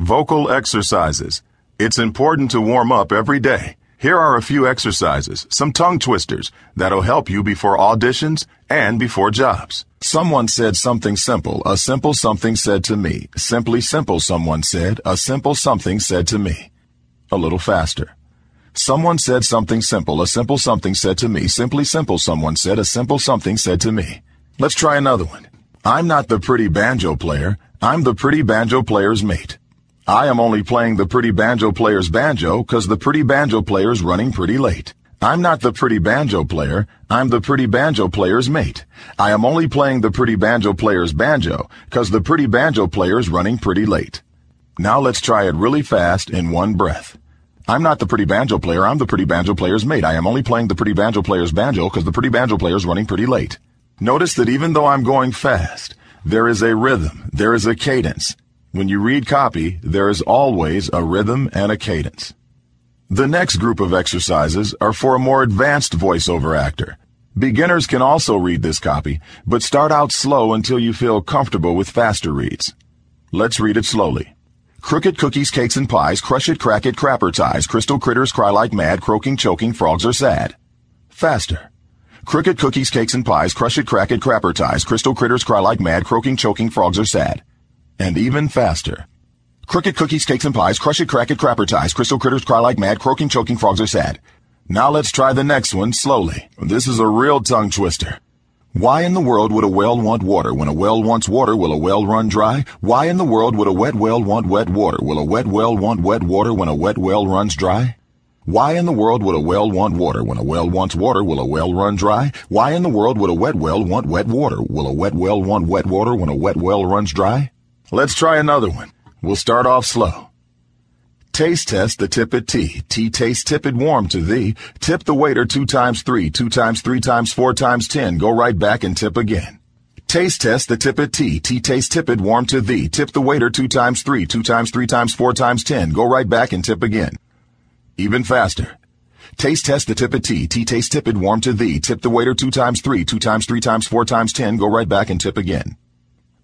Vocal exercises. It's important to warm up every day. Here are a few exercises, some tongue twisters that'll help you before auditions and before jobs. Someone said something simple. A simple something said to me. Simply simple, someone said. A simple something said to me. A little faster. Someone said something simple. A simple something said to me. Simply simple, someone said. A simple something said to me. Let's try another one. I'm not the pretty banjo player. I'm the pretty banjo player's mate. I am only playing the pretty banjo player's banjo because the pretty banjo player's running pretty late. I'm not the pretty banjo player. I'm the pretty banjo player's mate. I am only playing the pretty banjo player's banjo because the pretty banjo player's running pretty late. Now let's try it really fast in one breath. I'm not the pretty banjo player. I'm the pretty banjo player's mate. I am only playing the pretty banjo player's banjo because the pretty banjo player's running pretty late. Notice that even though I'm going fast, there is a rhythm. There is a cadence. When you read copy, there is always a rhythm and a cadence. The next group of exercises are for a more advanced voiceover actor. Beginners can also read this copy, but start out slow until you feel comfortable with faster reads. Let's read it slowly. Crooked cookies, cakes, and pies, crush it, crack it, crapper ties, crystal critters cry like mad, croaking, choking, frogs are sad. Faster. Crooked cookies, cakes, and pies, crush it, crack it, crapper ties, crystal critters cry like mad, croaking, choking, frogs are sad and even faster. Crooked cookies, cakes, and pies, crush it, crack it, crapper ties, crystal critters cry like mad, croaking, choking frogs are sad. Now let's try the next one slowly. This is a real tongue twister. Why in the world would a well want water when a well wants water? Will a well run dry? Why in the world would a wet well want wet water? Will a wet well want wet water when a wet well runs dry? Why in the world would a well want water when a well wants water? Will a well run dry? Why in the world would a wet well want wet water? Will a wet well want wet water when a wet well runs dry? Let's try another one. We'll start off slow. Taste test the tip at tea. Tea taste tip it warm to thee. Tip the waiter two times three, two times three times four times ten. Go right back and tip again. Taste test the tip at tea. Tea taste tip it warm to thee. Tip the waiter two times three, two times three times four times ten. Go right back and tip again. Even faster. Taste test the tip at tea. Tea taste tip it warm to thee. Tip the waiter two times three, two times three times four times ten. Go right back and tip again.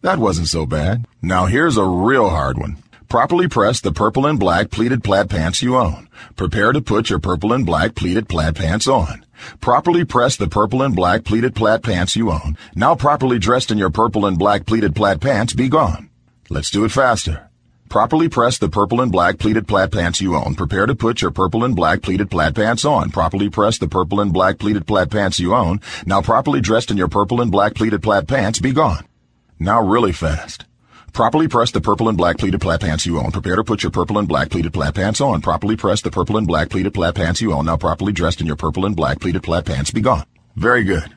That wasn't so bad. Now here's a real hard one. Properly press the purple and black pleated plaid pants you own. Prepare to put your purple and black pleated plaid pants on. Properly press the purple and black pleated plaid pants you own. Now properly dressed in your purple and black pleated plaid pants, be gone. Let's do it faster. Properly press the purple and black pleated plaid pants you own. Prepare to put your purple and black pleated plaid pants on. Properly press the purple and black pleated plaid pants you own. Now properly dressed in your purple and black pleated plaid pants, be gone. Now really fast. Properly press the purple and black pleated plaid pants you own. Prepare to put your purple and black pleated plaid pants on. Properly press the purple and black pleated plaid pants you own. Now properly dressed in your purple and black pleated plaid pants. Be gone. Very good.